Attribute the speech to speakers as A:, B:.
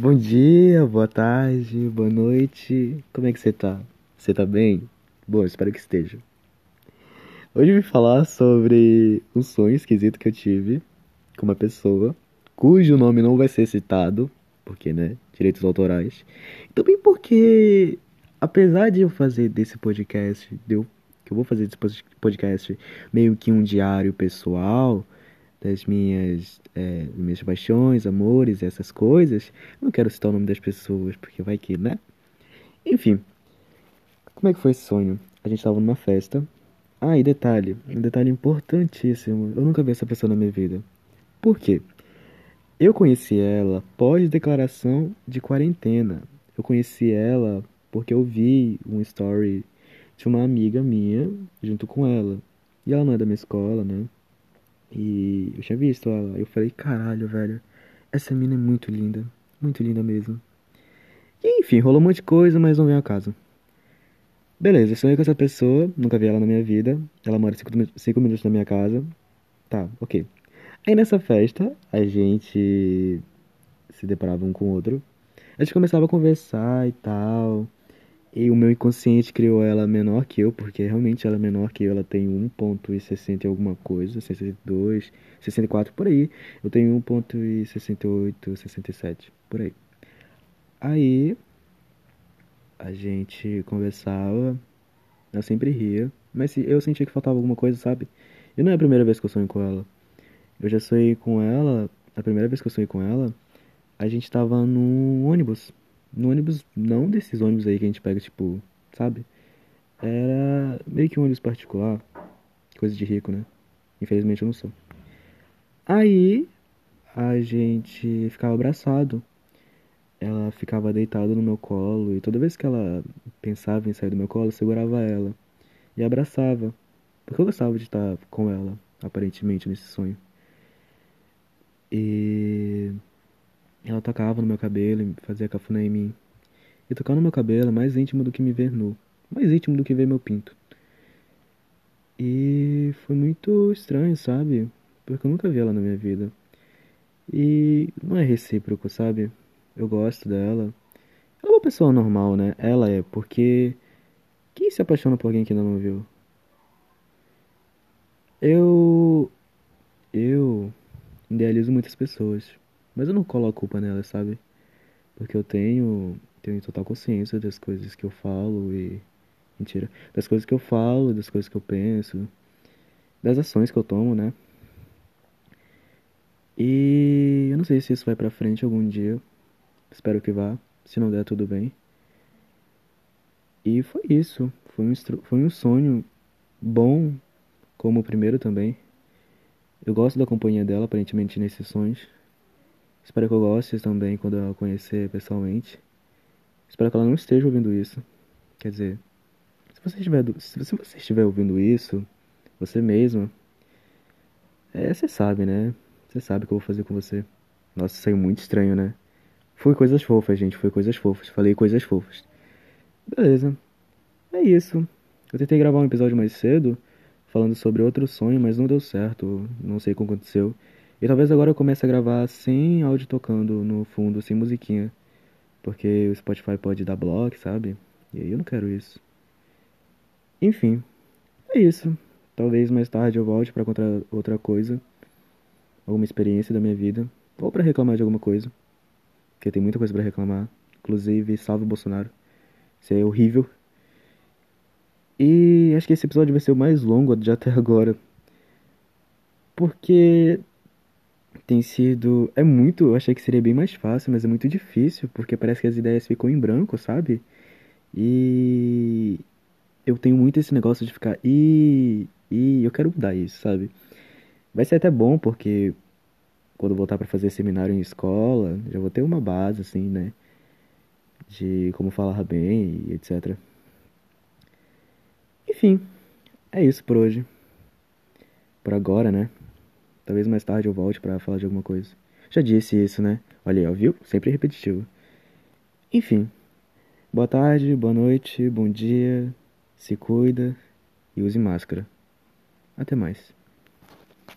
A: Bom dia, boa tarde, boa noite. Como é que você tá? Você tá bem? Bom, espero que esteja. Hoje eu vim falar sobre um sonho esquisito que eu tive com uma pessoa cujo nome não vai ser citado, porque, né, direitos autorais. Também porque, apesar de eu fazer desse podcast, deu que eu vou fazer desse podcast meio que um diário pessoal das minhas, é, minhas paixões, amores, essas coisas. Não quero citar o nome das pessoas, porque vai que, né? Enfim, como é que foi esse sonho? A gente estava numa festa. Ah, e detalhe, um detalhe importantíssimo. Eu nunca vi essa pessoa na minha vida. Por quê? Eu conheci ela pós declaração de quarentena. Eu conheci ela porque eu vi um story de uma amiga minha junto com ela. E ela não é da minha escola, né? E eu tinha visto ela. Eu falei, caralho, velho. Essa mina é muito linda. Muito linda mesmo. E, enfim, rolou um monte de coisa, mas não veio a casa. Beleza, eu sonhei com essa pessoa. Nunca vi ela na minha vida. Ela mora 5 minutos da minha casa. Tá, ok. Aí nessa festa, a gente se deparava um com o outro. A gente começava a conversar e tal. E o meu inconsciente criou ela menor que eu, porque realmente ela é menor que eu, ela tem 1.60 e alguma coisa, 62, 64 por aí. Eu tenho 1.68, 67 por aí. Aí a gente conversava, eu sempre ria, mas eu sentia que faltava alguma coisa, sabe? E não é a primeira vez que eu sonho com ela. Eu já sonhei com ela, a primeira vez que eu sonhei com ela, a gente tava num ônibus no ônibus, não desses ônibus aí que a gente pega, tipo, sabe? Era meio que um ônibus particular, coisa de rico, né? Infelizmente eu não sou. Aí a gente ficava abraçado. Ela ficava deitada no meu colo e toda vez que ela pensava em sair do meu colo, eu segurava ela e abraçava. Porque eu gostava de estar com ela, aparentemente, nesse sonho. E ela tocava no meu cabelo e fazia cafuné em mim. E tocar no meu cabelo é mais íntimo do que me ver nu. Mais íntimo do que ver meu pinto. E foi muito estranho, sabe? Porque eu nunca vi ela na minha vida. E não é recíproco, sabe? Eu gosto dela. Ela é uma pessoa normal, né? Ela é, porque. Quem se apaixona por alguém que ainda não viu? Eu. Eu idealizo muitas pessoas. Mas eu não coloco culpa nela, sabe? Porque eu tenho, tenho total consciência das coisas que eu falo e. Mentira. Das coisas que eu falo, das coisas que eu penso, das ações que eu tomo, né? E eu não sei se isso vai pra frente algum dia. Espero que vá. Se não der, tudo bem. E foi isso. Foi um, foi um sonho bom, como o primeiro também. Eu gosto da companhia dela, aparentemente, nesses sonhos. Espero que eu goste também quando eu a conhecer pessoalmente. Espero que ela não esteja ouvindo isso. Quer dizer, se você estiver, se você estiver ouvindo isso, você mesmo, é, você sabe, né? Você sabe o que eu vou fazer com você. Nossa, saiu muito estranho, né? Foi coisas fofas, gente. Foi coisas fofas. Falei coisas fofas. Beleza. É isso. Eu tentei gravar um episódio mais cedo, falando sobre outro sonho, mas não deu certo. Não sei o que aconteceu. E talvez agora eu comece a gravar sem áudio tocando no fundo, sem musiquinha. Porque o Spotify pode dar block, sabe? E aí eu não quero isso. Enfim, é isso. Talvez mais tarde eu volte para contar outra coisa. Alguma experiência da minha vida. Ou para reclamar de alguma coisa. Porque tem muita coisa para reclamar. Inclusive, salve o Bolsonaro. Isso é horrível. E acho que esse episódio vai ser o mais longo de até agora. Porque tem sido. É muito. Eu achei que seria bem mais fácil, mas é muito difícil, porque parece que as ideias ficam em branco, sabe? E. Eu tenho muito esse negócio de ficar. E. E eu quero mudar isso, sabe? Vai ser até bom, porque. Quando voltar para fazer seminário em escola, já vou ter uma base, assim, né? De como falar bem e etc. Enfim, é isso por hoje. Por agora, né? Talvez mais tarde eu volte para falar de alguma coisa. Já disse isso, né? Olha aí, ó, viu? Sempre repetitivo. Enfim. Boa tarde, boa noite, bom dia. Se cuida e use máscara. Até mais.